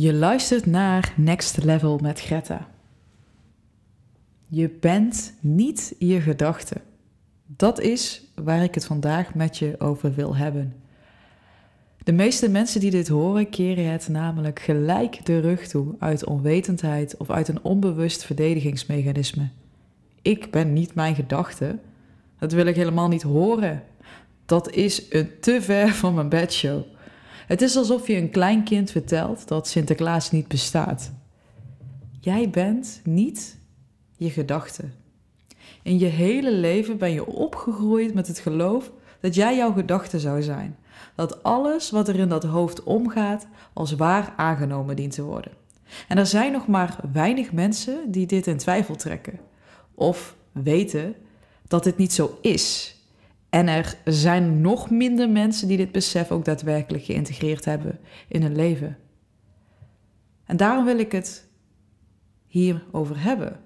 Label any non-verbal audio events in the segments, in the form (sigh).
Je luistert naar Next Level met Greta. Je bent niet je gedachte. Dat is waar ik het vandaag met je over wil hebben. De meeste mensen die dit horen keren het namelijk gelijk de rug toe uit onwetendheid of uit een onbewust verdedigingsmechanisme. Ik ben niet mijn gedachte. Dat wil ik helemaal niet horen. Dat is een te ver van mijn bedshow. Het is alsof je een klein kind vertelt dat Sinterklaas niet bestaat. Jij bent niet je gedachte. In je hele leven ben je opgegroeid met het geloof dat jij jouw gedachte zou zijn. Dat alles wat er in dat hoofd omgaat als waar aangenomen dient te worden. En er zijn nog maar weinig mensen die dit in twijfel trekken. Of weten dat dit niet zo is. En er zijn nog minder mensen die dit besef ook daadwerkelijk geïntegreerd hebben in hun leven. En daarom wil ik het hierover hebben.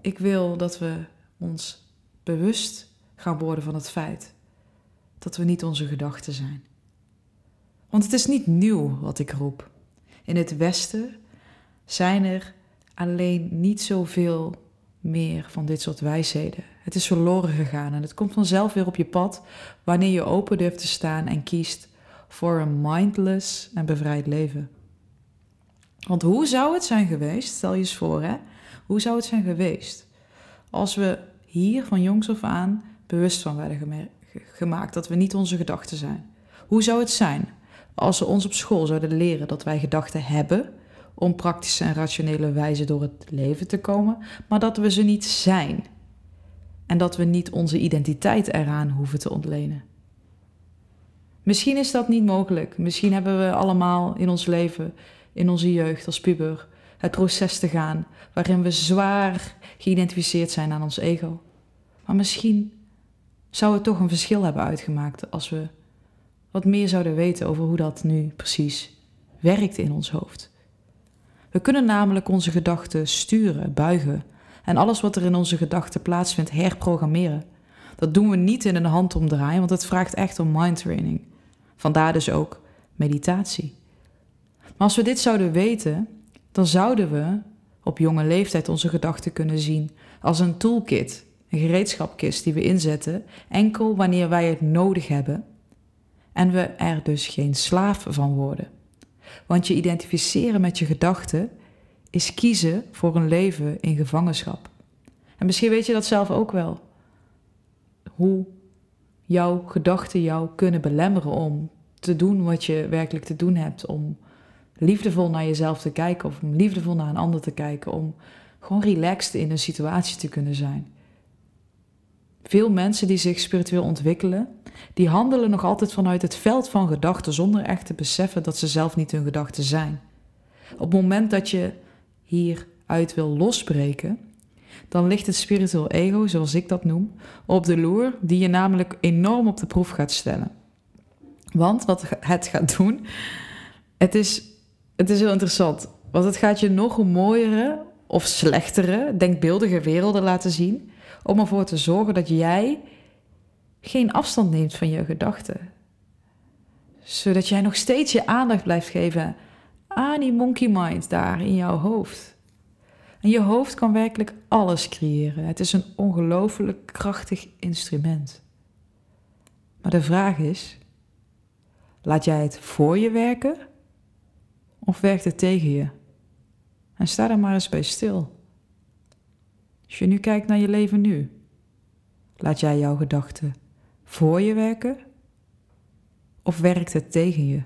Ik wil dat we ons bewust gaan worden van het feit dat we niet onze gedachten zijn. Want het is niet nieuw wat ik roep. In het Westen zijn er alleen niet zoveel meer van dit soort wijsheden. Het is verloren gegaan en het komt vanzelf weer op je pad wanneer je open durft te staan en kiest voor een mindless en bevrijd leven. Want hoe zou het zijn geweest, stel je eens voor hè, hoe zou het zijn geweest als we hier van jongs af aan bewust van werden gemaakt dat we niet onze gedachten zijn? Hoe zou het zijn als ze ons op school zouden leren dat wij gedachten hebben om praktische en rationele wijze door het leven te komen, maar dat we ze niet zijn en dat we niet onze identiteit eraan hoeven te ontlenen? Misschien is dat niet mogelijk. Misschien hebben we allemaal in ons leven, in onze jeugd als puber, het proces te gaan waarin we zwaar geïdentificeerd zijn aan ons ego. Maar misschien zou het toch een verschil hebben uitgemaakt als we wat meer zouden weten over hoe dat nu precies werkt in ons hoofd. We kunnen namelijk onze gedachten sturen, buigen en alles wat er in onze gedachten plaatsvindt herprogrammeren. Dat doen we niet in een handomdraai, want het vraagt echt om mindtraining. Vandaar dus ook meditatie. Maar als we dit zouden weten, dan zouden we op jonge leeftijd onze gedachten kunnen zien als een toolkit, een gereedschapkist die we inzetten, enkel wanneer wij het nodig hebben en we er dus geen slaaf van worden. Want je identificeren met je gedachten is kiezen voor een leven in gevangenschap. En misschien weet je dat zelf ook wel. Hoe jouw gedachten jou kunnen belemmeren om te doen wat je werkelijk te doen hebt, om liefdevol naar jezelf te kijken of om liefdevol naar een ander te kijken, om gewoon relaxed in een situatie te kunnen zijn. Veel mensen die zich spiritueel ontwikkelen, die handelen nog altijd vanuit het veld van gedachten zonder echt te beseffen dat ze zelf niet hun gedachten zijn. Op het moment dat je hieruit wil losbreken, dan ligt het spiritueel ego, zoals ik dat noem, op de loer, die je namelijk enorm op de proef gaat stellen. Want wat het gaat doen, het is het is heel interessant. Want het gaat je nog een mooiere of slechtere, denkbeeldige werelden laten zien. Om ervoor te zorgen dat jij geen afstand neemt van je gedachten. Zodat jij nog steeds je aandacht blijft geven aan die monkey mind daar in jouw hoofd. En je hoofd kan werkelijk alles creëren. Het is een ongelooflijk krachtig instrument. Maar de vraag is: laat jij het voor je werken of werkt het tegen je? En sta er maar eens bij stil. Als je nu kijkt naar je leven nu, laat jij jouw gedachten voor je werken of werkt het tegen je?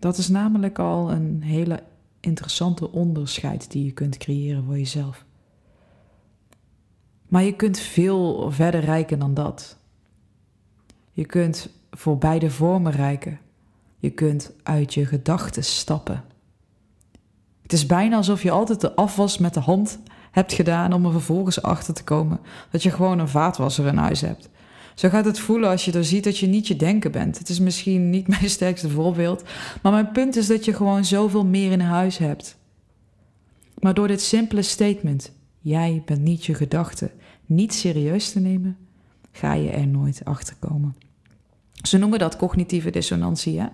Dat is namelijk al een hele interessante onderscheid die je kunt creëren voor jezelf. Maar je kunt veel verder reiken dan dat. Je kunt voor beide vormen reiken. Je kunt uit je gedachten stappen. Het is bijna alsof je altijd de afwas met de hand hebt gedaan om er vervolgens achter te komen dat je gewoon een vaatwasser in huis hebt. Zo gaat het voelen als je er ziet dat je niet je denken bent. Het is misschien niet (laughs) mijn sterkste voorbeeld, maar mijn punt is dat je gewoon zoveel meer in huis hebt. Maar door dit simpele statement, jij bent niet je gedachte, niet serieus te nemen, ga je er nooit achter komen. Ze noemen dat cognitieve dissonantie. Hè?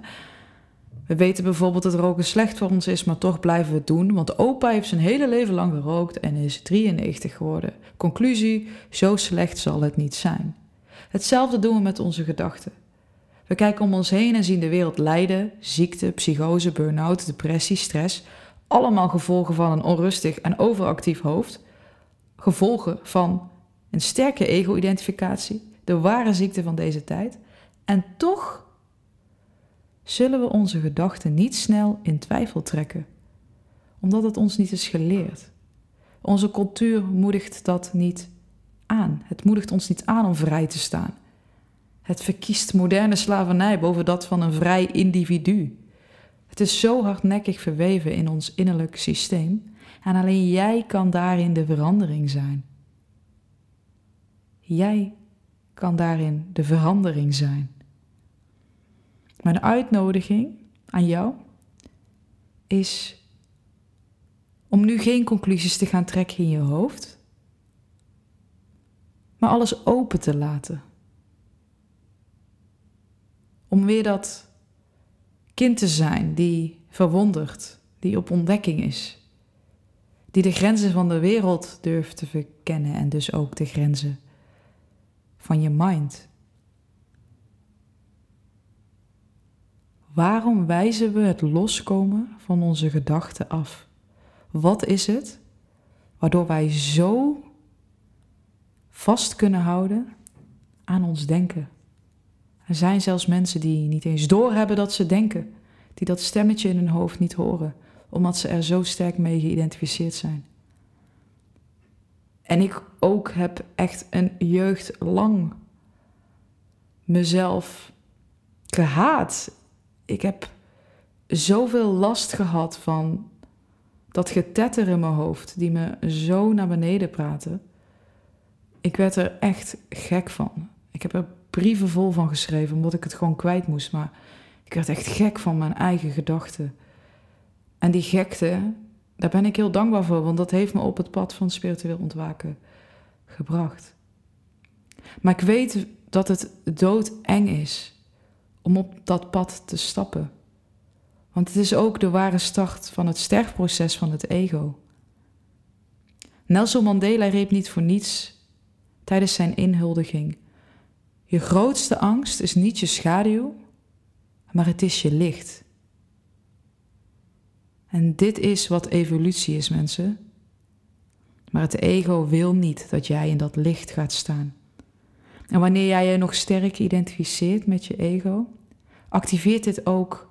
We weten bijvoorbeeld dat roken slecht voor ons is, maar toch blijven we het doen, want opa heeft zijn hele leven lang gerookt en is 93 geworden. Conclusie: zo slecht zal het niet zijn. Hetzelfde doen we met onze gedachten. We kijken om ons heen en zien de wereld lijden, ziekte, psychose, burn-out, depressie, stress, allemaal gevolgen van een onrustig en overactief hoofd, gevolgen van een sterke ego-identificatie, de ware ziekte van deze tijd. En toch zullen we onze gedachten niet snel in twijfel trekken, omdat het ons niet is geleerd. Onze cultuur moedigt dat niet aan. Het moedigt ons niet aan om vrij te staan. Het verkiest moderne slavernij boven dat van een vrij individu. Het is zo hardnekkig verweven in ons innerlijk systeem en alleen jij kan daarin de verandering zijn. Jij kan daarin de verandering zijn. Mijn uitnodiging aan jou is om nu geen conclusies te gaan trekken in je hoofd, alles open te laten. Om weer dat kind te zijn die verwondert, die op ontdekking is, die de grenzen van de wereld durft te verkennen en dus ook de grenzen van je mind. Waarom wijzen we het loskomen van onze gedachten af? Wat is het waardoor wij zo vast kunnen houden aan ons denken? Er zijn zelfs mensen die niet eens doorhebben dat ze denken, die dat stemmetje in hun hoofd niet horen, omdat ze er zo sterk mee geïdentificeerd zijn. En ik ook heb echt een jeugd lang mezelf gehaat. Ik heb zoveel last gehad van dat getetter in mijn hoofd, die me zo naar beneden praten. Ik werd er echt gek van. Ik heb er brieven vol van geschreven, omdat ik het gewoon kwijt moest. Maar ik werd echt gek van mijn eigen gedachten. En die gekte, daar ben ik heel dankbaar voor, want dat heeft me op het pad van spiritueel ontwaken gebracht. Maar ik weet dat het doodeng is om op dat pad te stappen. Want het is ook de ware start van het sterfproces van het ego. Nelson Mandela riep niet voor niets tijdens zijn inhuldiging je grootste angst is niet je schaduw, maar het is je licht. En dit is wat evolutie is, mensen. Maar het ego wil niet dat jij in dat licht gaat staan. En wanneer jij je nog sterk identificeert met je ego, activeert dit ook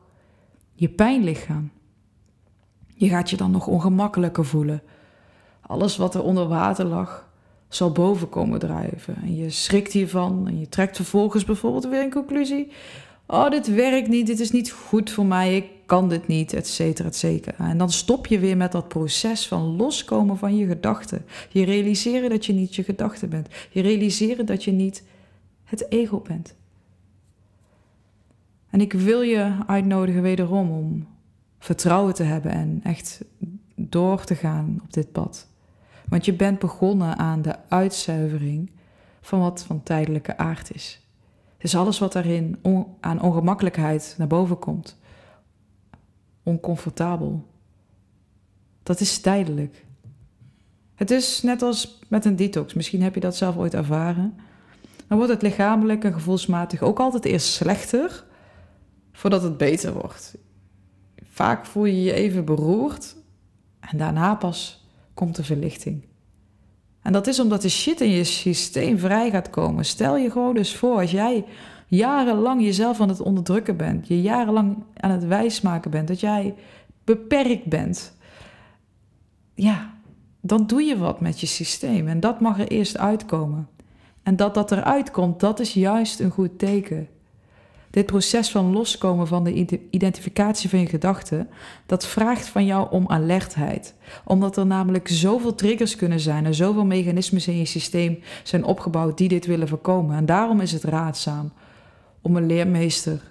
je pijnlichaam. Je gaat je dan nog ongemakkelijker voelen. Alles wat er onder water lag, zal boven komen drijven. En je schrikt hiervan en je trekt vervolgens bijvoorbeeld weer een conclusie. Oh, dit werkt niet, dit is niet goed voor mij, ik kan dit niet, et cetera, et cetera. En dan stop je weer met dat proces van loskomen van je gedachten. Je realiseren dat je niet je gedachten bent. Je realiseren dat je niet het ego bent. En ik wil je uitnodigen wederom om vertrouwen te hebben en echt door te gaan op dit pad. Want je bent begonnen aan de uitzuivering van wat van tijdelijke aard is. Dus alles wat daarin aan ongemakkelijkheid naar boven komt, oncomfortabel, dat is tijdelijk. Het is net als met een detox. Misschien heb je dat zelf ooit ervaren. Dan wordt het lichamelijk en gevoelsmatig ook altijd eerst slechter voordat het beter wordt. Vaak voel je je even beroerd en daarna pas komt de verlichting. En dat is omdat de shit in je systeem vrij gaat komen. Stel je gewoon dus voor, als jij jarenlang jezelf aan het onderdrukken bent, je jarenlang aan het wijsmaken bent, dat jij beperkt bent, ja, dan doe je wat met je systeem. En dat mag er eerst uitkomen. En dat dat eruit komt, dat is juist een goed teken. Dit proces van loskomen van de identificatie van je gedachten, dat vraagt van jou om alertheid. Omdat er namelijk zoveel triggers kunnen zijn en zoveel mechanismes in je systeem zijn opgebouwd die dit willen voorkomen. En daarom is het raadzaam om een leermeester,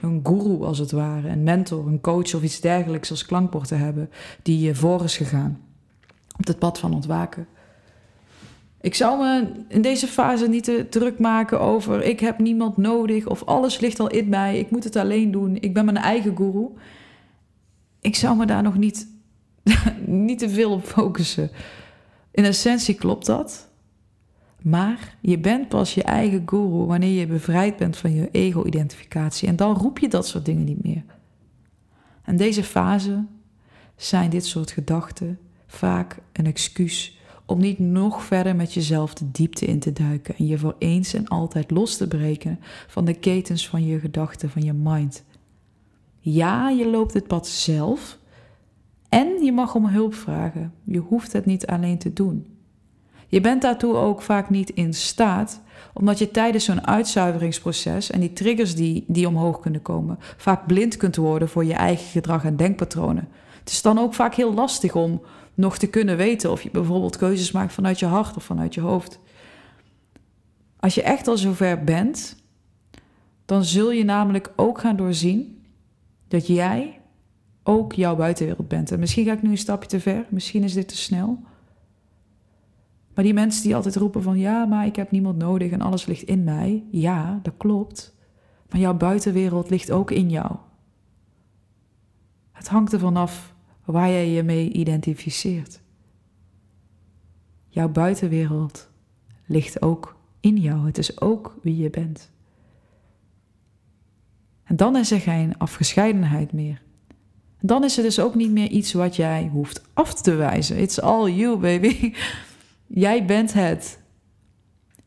een guru als het ware, een mentor, een coach of iets dergelijks als klankbord te hebben die je voor is gegaan op het pad van ontwaken. Ik zou me in deze fase niet te druk maken over ik heb niemand nodig of alles ligt al in mij, ik moet het alleen doen, ik ben mijn eigen guru. Ik zou me daar nog niet, (laughs) niet te veel op focussen. In essentie klopt dat. Maar je bent pas je eigen guru wanneer je bevrijd bent van je ego-identificatie. En dan roep je dat soort dingen niet meer. En deze fase zijn dit soort gedachten vaak een excuus om niet nog verder met jezelf de diepte in te duiken en je voor eens en altijd los te breken van de ketens van je gedachten, van je mind. Ja, je loopt het pad zelf en je mag om hulp vragen. Je hoeft het niet alleen te doen. Je bent daartoe ook vaak niet in staat, omdat je tijdens zo'n uitzuiveringsproces en die triggers die, die omhoog kunnen komen, vaak blind kunt worden voor je eigen gedrag en denkpatronen. Het is dan ook vaak heel lastig om nog te kunnen weten of je bijvoorbeeld keuzes maakt vanuit je hart of vanuit je hoofd. Als je echt al zover bent, dan zul je namelijk ook gaan doorzien dat jij ook jouw buitenwereld bent. En misschien ga ik nu een stapje te ver, misschien is dit te snel. Maar die mensen die altijd roepen van ja, maar ik heb niemand nodig en alles ligt in mij. Ja, dat klopt. Maar jouw buitenwereld ligt ook in jou. Het hangt ervan af waar jij je mee identificeert. Jouw buitenwereld ligt ook in jou. Het is ook wie je bent. En dan is er geen afgescheidenheid meer. Dan is het dus ook niet meer iets wat jij hoeft af te wijzen. It's all you, baby. (laughs) Jij bent het.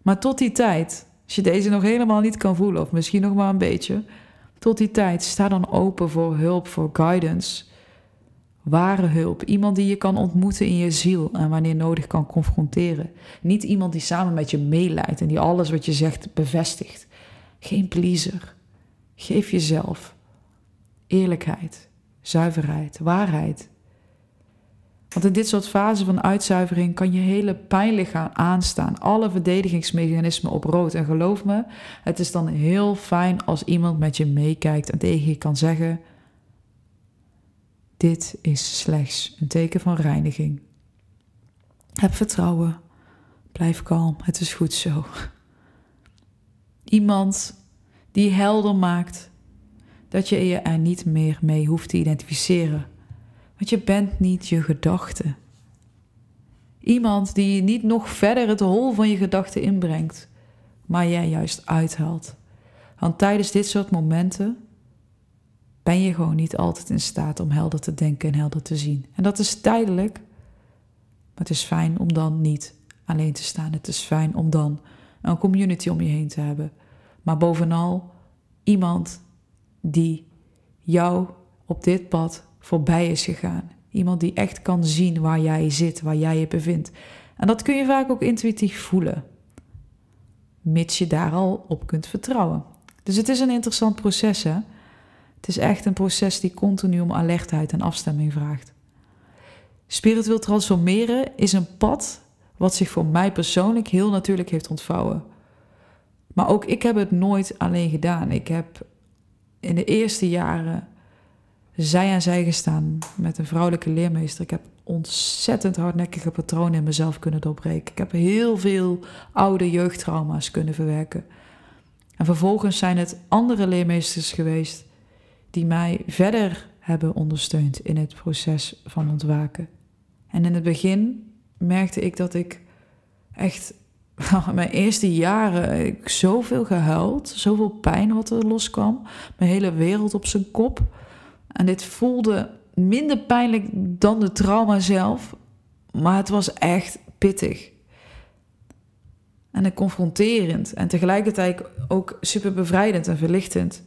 Maar tot die tijd, als je deze nog helemaal niet kan voelen, of misschien nog maar een beetje, tot die tijd sta dan open voor hulp, voor guidance. Ware hulp. Iemand die je kan ontmoeten in je ziel en wanneer nodig kan confronteren. Niet iemand die samen met je meeleidt en die alles wat je zegt bevestigt. Geen pleaser. Geef jezelf eerlijkheid, zuiverheid, waarheid. Want in dit soort fasen van uitzuivering kan je hele pijnlichaam aanstaan. Alle verdedigingsmechanismen op rood. En geloof me, het is dan heel fijn als iemand met je meekijkt en tegen je kan zeggen: Dit is slechts een teken van reiniging. Heb vertrouwen. Blijf kalm. Het is goed zo. Iemand die helder maakt dat je je er niet meer mee hoeft te identificeren want je bent niet je gedachte. Iemand die je niet nog verder het hol van je gedachten inbrengt, maar jij juist uithaalt. Want tijdens dit soort momenten ben je gewoon niet altijd in staat om helder te denken en helder te zien. En dat is tijdelijk, maar het is fijn om dan niet alleen te staan. Het is fijn om dan een community om je heen te hebben. Maar bovenal iemand die jou op dit pad voorbij is gegaan. Iemand die echt kan zien waar jij zit, waar jij je bevindt. En dat kun je vaak ook intuïtief voelen, mits je daar al op kunt vertrouwen. Dus het is een interessant proces, hè? Het is echt een proces die continu om alertheid en afstemming vraagt. Spiritueel transformeren is een pad wat zich voor mij persoonlijk heel natuurlijk heeft ontvouwen. Maar ook ik heb het nooit alleen gedaan. Ik heb in de eerste jaren zij aan zij gestaan met een vrouwelijke leermeester. Ik heb ontzettend hardnekkige patronen in mezelf kunnen doorbreken. Ik heb heel veel oude jeugdtrauma's kunnen verwerken. En vervolgens zijn het andere leermeesters geweest die mij verder hebben ondersteund in het proces van ontwaken. En in het begin merkte ik dat ik echt (laughs) mijn eerste jaren ik zoveel gehuild, zoveel pijn wat er loskwam, mijn hele wereld op zijn kop. En dit voelde minder pijnlijk dan de trauma zelf, maar het was echt pittig. En confronterend en tegelijkertijd ook super bevrijdend en verlichtend.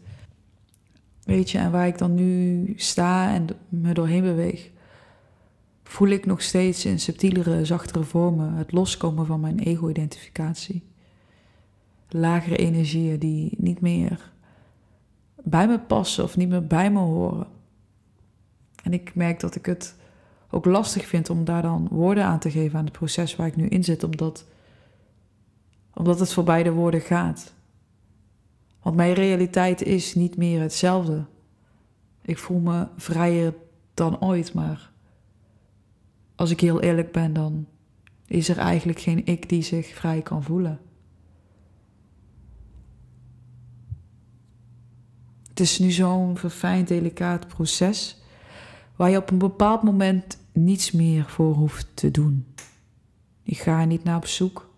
Weet je, en waar ik dan nu sta en me doorheen beweeg, voel ik nog steeds in subtielere, zachtere vormen het loskomen van mijn ego-identificatie. Lagere energieën die niet meer bij me passen of niet meer bij me horen. En ik merk dat ik het ook lastig vind om daar dan woorden aan te geven aan het proces waar ik nu in zit, omdat, omdat het voorbij de woorden gaat. Want mijn realiteit is niet meer hetzelfde. Ik voel me vrijer dan ooit, maar als ik heel eerlijk ben, dan is er eigenlijk geen ik die zich vrij kan voelen. Het is nu zo'n verfijnd, delicaat proces waar je op een bepaald moment niets meer voor hoeft te doen. Je gaat niet naar op zoek,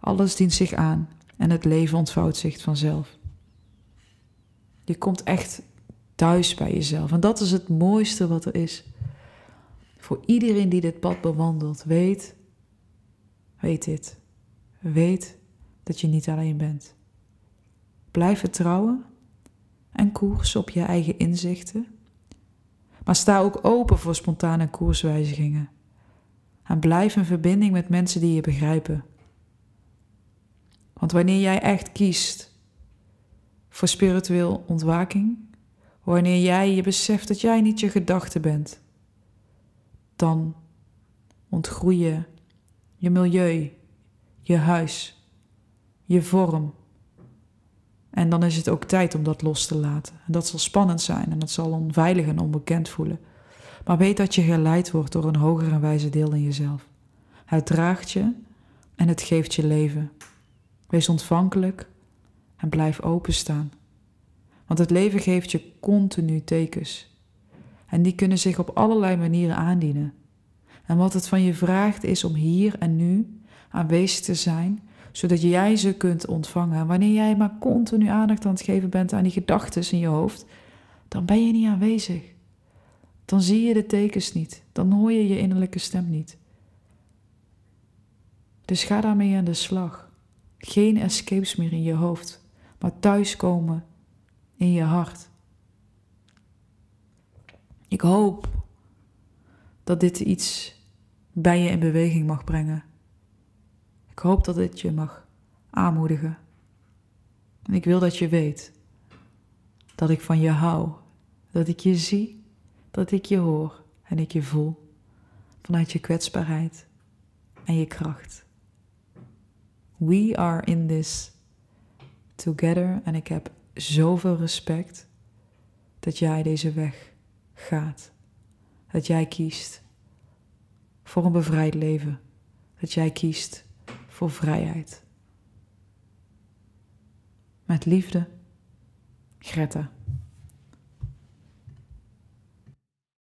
alles dient zich aan en het leven ontvouwt zich vanzelf. Je komt echt thuis bij jezelf en dat is het mooiste wat er is. Voor iedereen die dit pad bewandelt, weet, weet dit. Weet dat je niet alleen bent. Blijf vertrouwen en koers op je eigen inzichten. Maar sta ook open voor spontane koerswijzigingen. En blijf in verbinding met mensen die je begrijpen. Want wanneer jij echt kiest voor spiritueel ontwaking, wanneer jij je beseft dat jij niet je gedachte bent, dan ontgroei je je milieu, je huis, je vorm. En dan is het ook tijd om dat los te laten. En dat zal spannend zijn en dat zal onveilig en onbekend voelen. Maar weet dat je geleid wordt door een hoger en wijze deel in jezelf. Het draagt je en het geeft je leven. Wees ontvankelijk en blijf openstaan. Want het leven geeft je continu tekens. En die kunnen zich op allerlei manieren aandienen. En wat het van je vraagt is om hier en nu aanwezig te zijn, zodat jij ze kunt ontvangen. wanneer jij maar continu aandacht aan het geven bent aan die gedachten in je hoofd, dan ben je niet aanwezig. Dan zie je de tekens niet, dan hoor je je innerlijke stem niet. Dus ga daarmee aan de slag. Geen escapes meer in je hoofd, maar thuiskomen in je hart. Ik hoop dat dit iets bij je in beweging mag brengen. Ik hoop dat dit je mag aanmoedigen. En ik wil dat je weet dat ik van je hou, dat ik je zie, dat ik je hoor en ik je voel vanuit je kwetsbaarheid en je kracht. We are in this together en ik heb zoveel respect dat jij deze weg gaat. Dat jij kiest voor een bevrijd leven. Dat jij kiest voor vrijheid. Met liefde, Greta.